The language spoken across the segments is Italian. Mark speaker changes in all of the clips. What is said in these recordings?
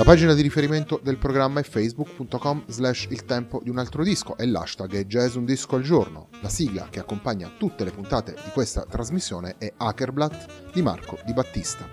Speaker 1: La pagina di riferimento del programma è facebook.com slash il tempo di un altro disco e l'hashtag è jazz un disco al giorno. La sigla che accompagna tutte le puntate di questa trasmissione è Hackerblatt di Marco Di Battista.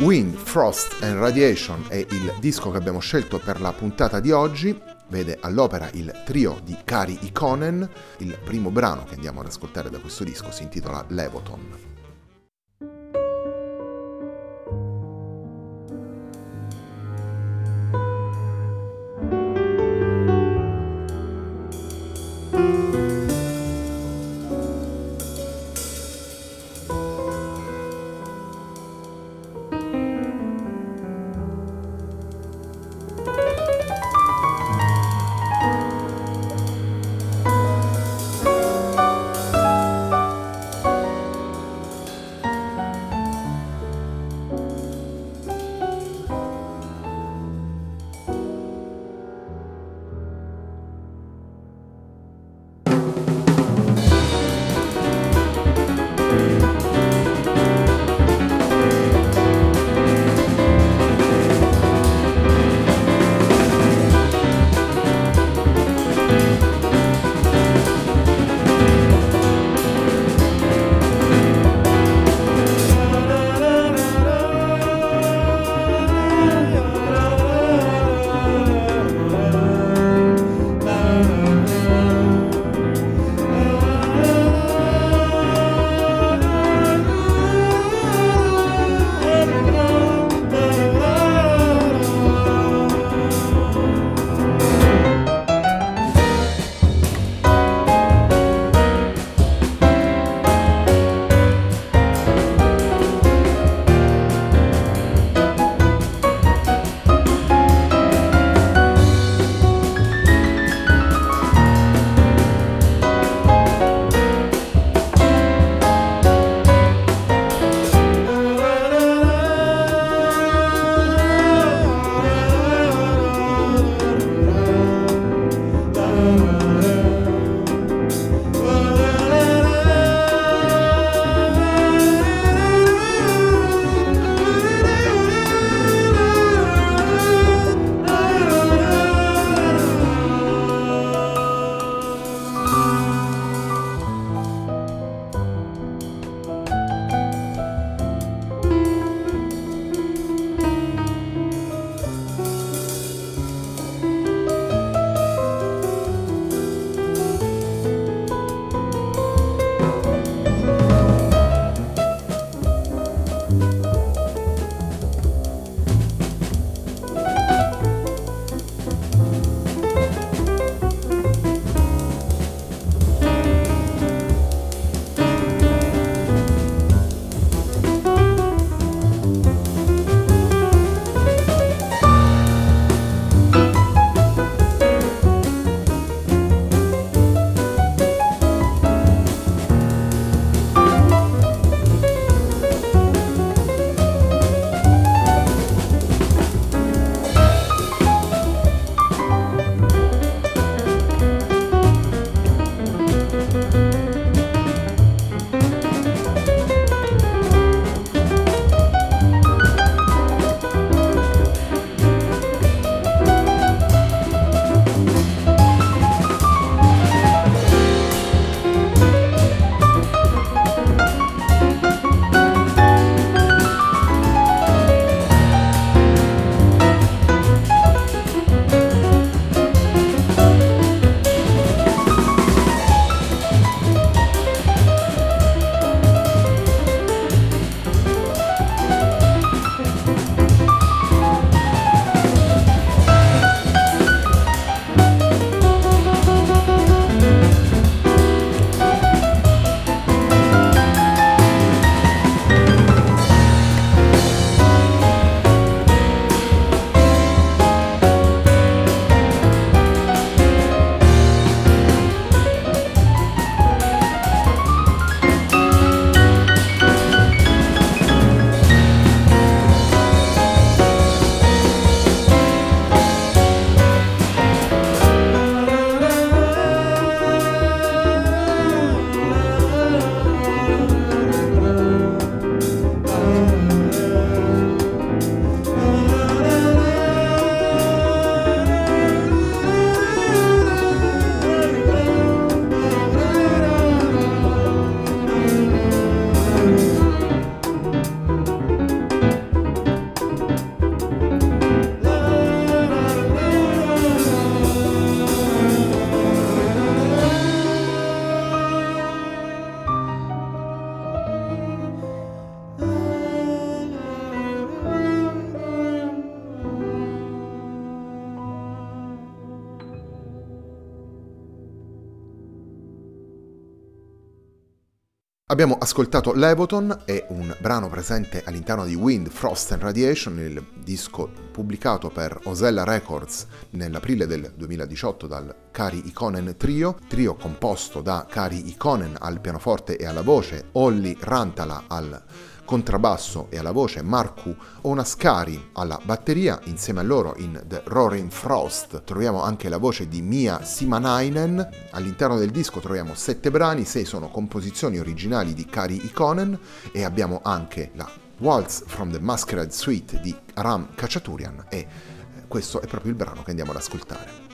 Speaker 1: Wind, Frost and Radiation è il disco che abbiamo scelto per la puntata di oggi. Vede all'opera il trio di Cari Ikonen. Il primo brano che andiamo ad ascoltare da questo disco si intitola Levoton. Abbiamo ascoltato Levoton, è un brano presente all'interno di Wind, Frost and Radiation, il disco pubblicato per Osella Records nell'aprile del 2018 dal Kari Ikonen Trio, trio composto da Kari Ikonen al pianoforte e alla voce, Olli Rantala al contrabbasso e alla voce Marku Onascari alla batteria, insieme a loro in The Roaring Frost troviamo anche la voce di Mia Simanainen, all'interno del disco troviamo sette brani, sei sono composizioni originali di Kari Ikonen e abbiamo anche la Waltz from the Masquerade Suite di Ram Kachaturian e eh, questo è proprio il brano che andiamo ad ascoltare.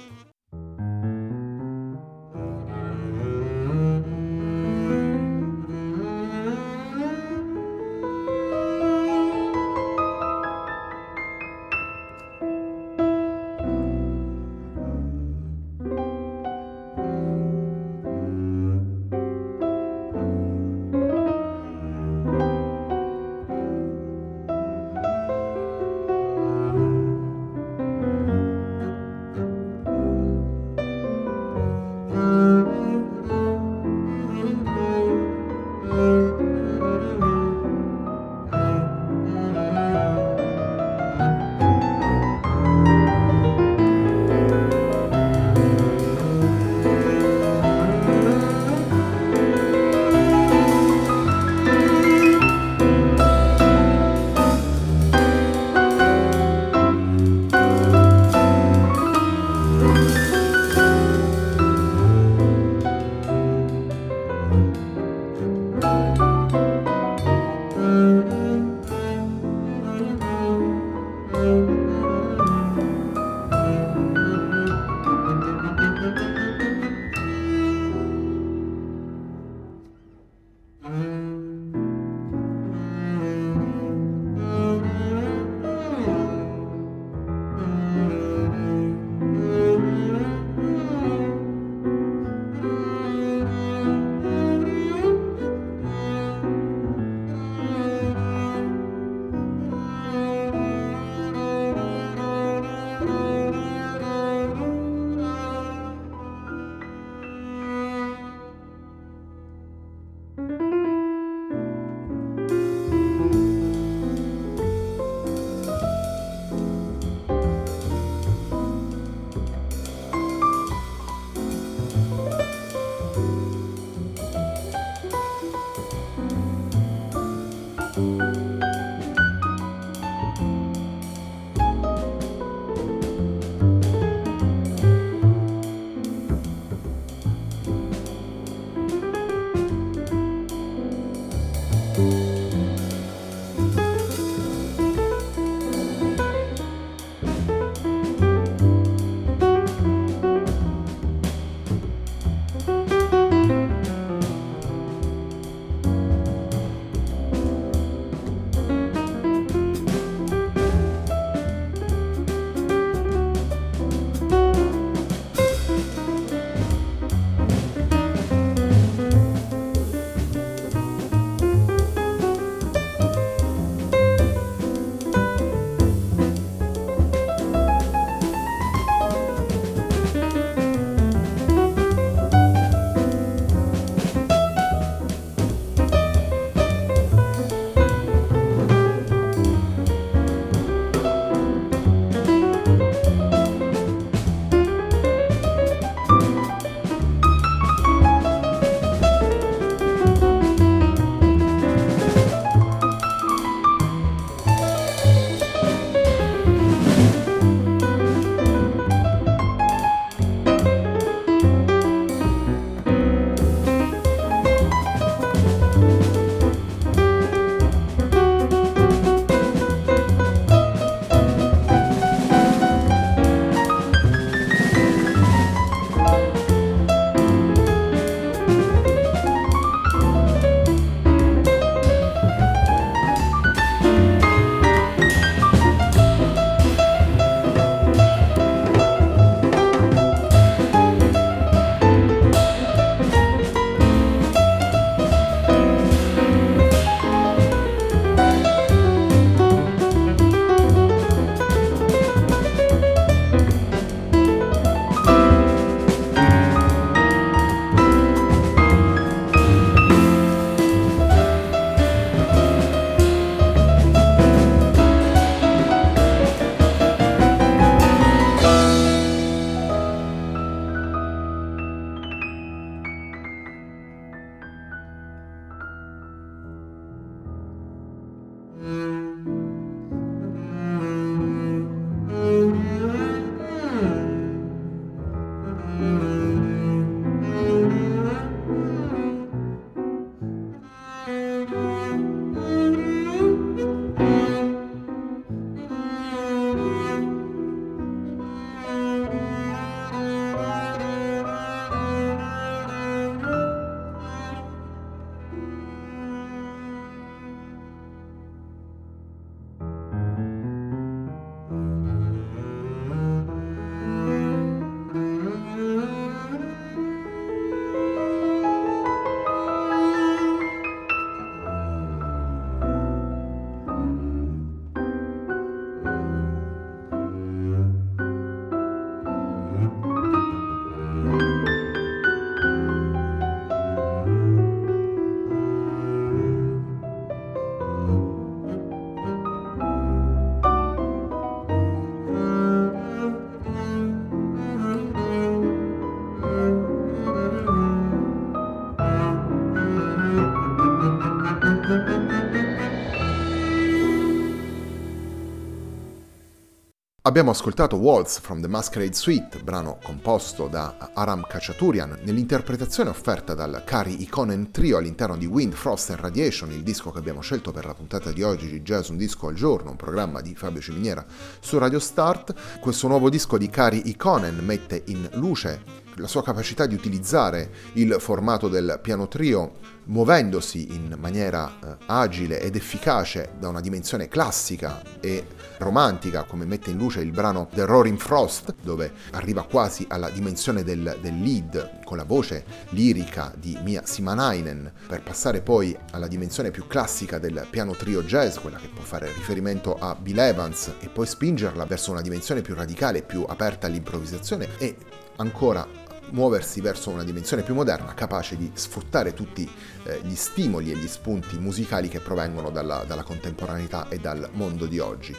Speaker 1: Abbiamo ascoltato Waltz from the Masquerade Suite, brano composto da Aram Khachaturian, nell'interpretazione offerta dal Kari Ikonen Trio all'interno di Wind, Frost and Radiation, il disco che abbiamo scelto per la puntata di oggi di Jazz Un Disco al Giorno, un programma di Fabio Ciminiera su Radio Start. Questo nuovo disco di Kari Ikonen mette in luce la sua capacità di utilizzare il formato del piano trio muovendosi in maniera eh, agile ed efficace da una dimensione classica e romantica, come mette in luce il brano The Roaring Frost, dove arriva quasi alla dimensione del, del lead con la voce lirica di Mia Simanainen, per passare poi alla dimensione più classica del piano trio jazz, quella che può fare riferimento a Bill Evans, e poi spingerla verso una dimensione più radicale, più aperta all'improvvisazione e ancora muoversi verso una dimensione più moderna, capace di sfruttare tutti eh, gli stimoli e gli spunti musicali che provengono dalla, dalla contemporaneità e dal mondo di oggi.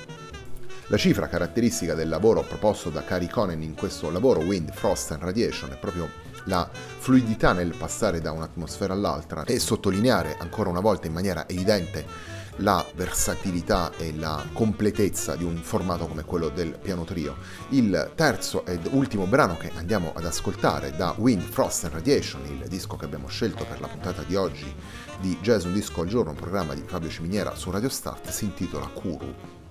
Speaker 1: La cifra caratteristica del lavoro proposto da Cary Conen in questo lavoro Wind, Frost and Radiation è proprio la fluidità nel passare da un'atmosfera all'altra e sottolineare ancora una volta in maniera evidente la versatilità e la completezza di un formato come quello del piano trio. Il terzo ed ultimo brano che andiamo ad ascoltare da Wind, Frost and Radiation, il disco che abbiamo scelto per la puntata di oggi di Jazz Un Disco al Giorno, un programma di Fabio Ciminiera su Radio Start, si intitola Kuru.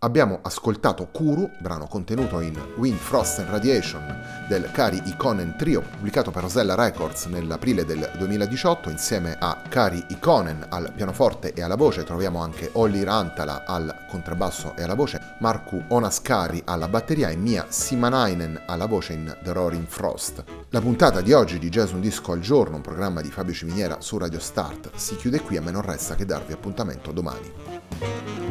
Speaker 1: Abbiamo ascoltato Kuru, brano contenuto in Wind, Frost and Radiation del Kari Ikonen Trio, pubblicato per Rosella Records nell'aprile del 2018. Insieme a Kari Ikonen al pianoforte e alla voce troviamo anche Olli Rantala al contrabbasso e alla voce, Marku Onaskari alla batteria e Mia Simanainen alla voce in The Roaring Frost. La puntata di oggi di Jazz Un Disco al Giorno, un programma di Fabio Ciminiera su Radio Start, si chiude qui, a me non resta che darvi appuntamento domani.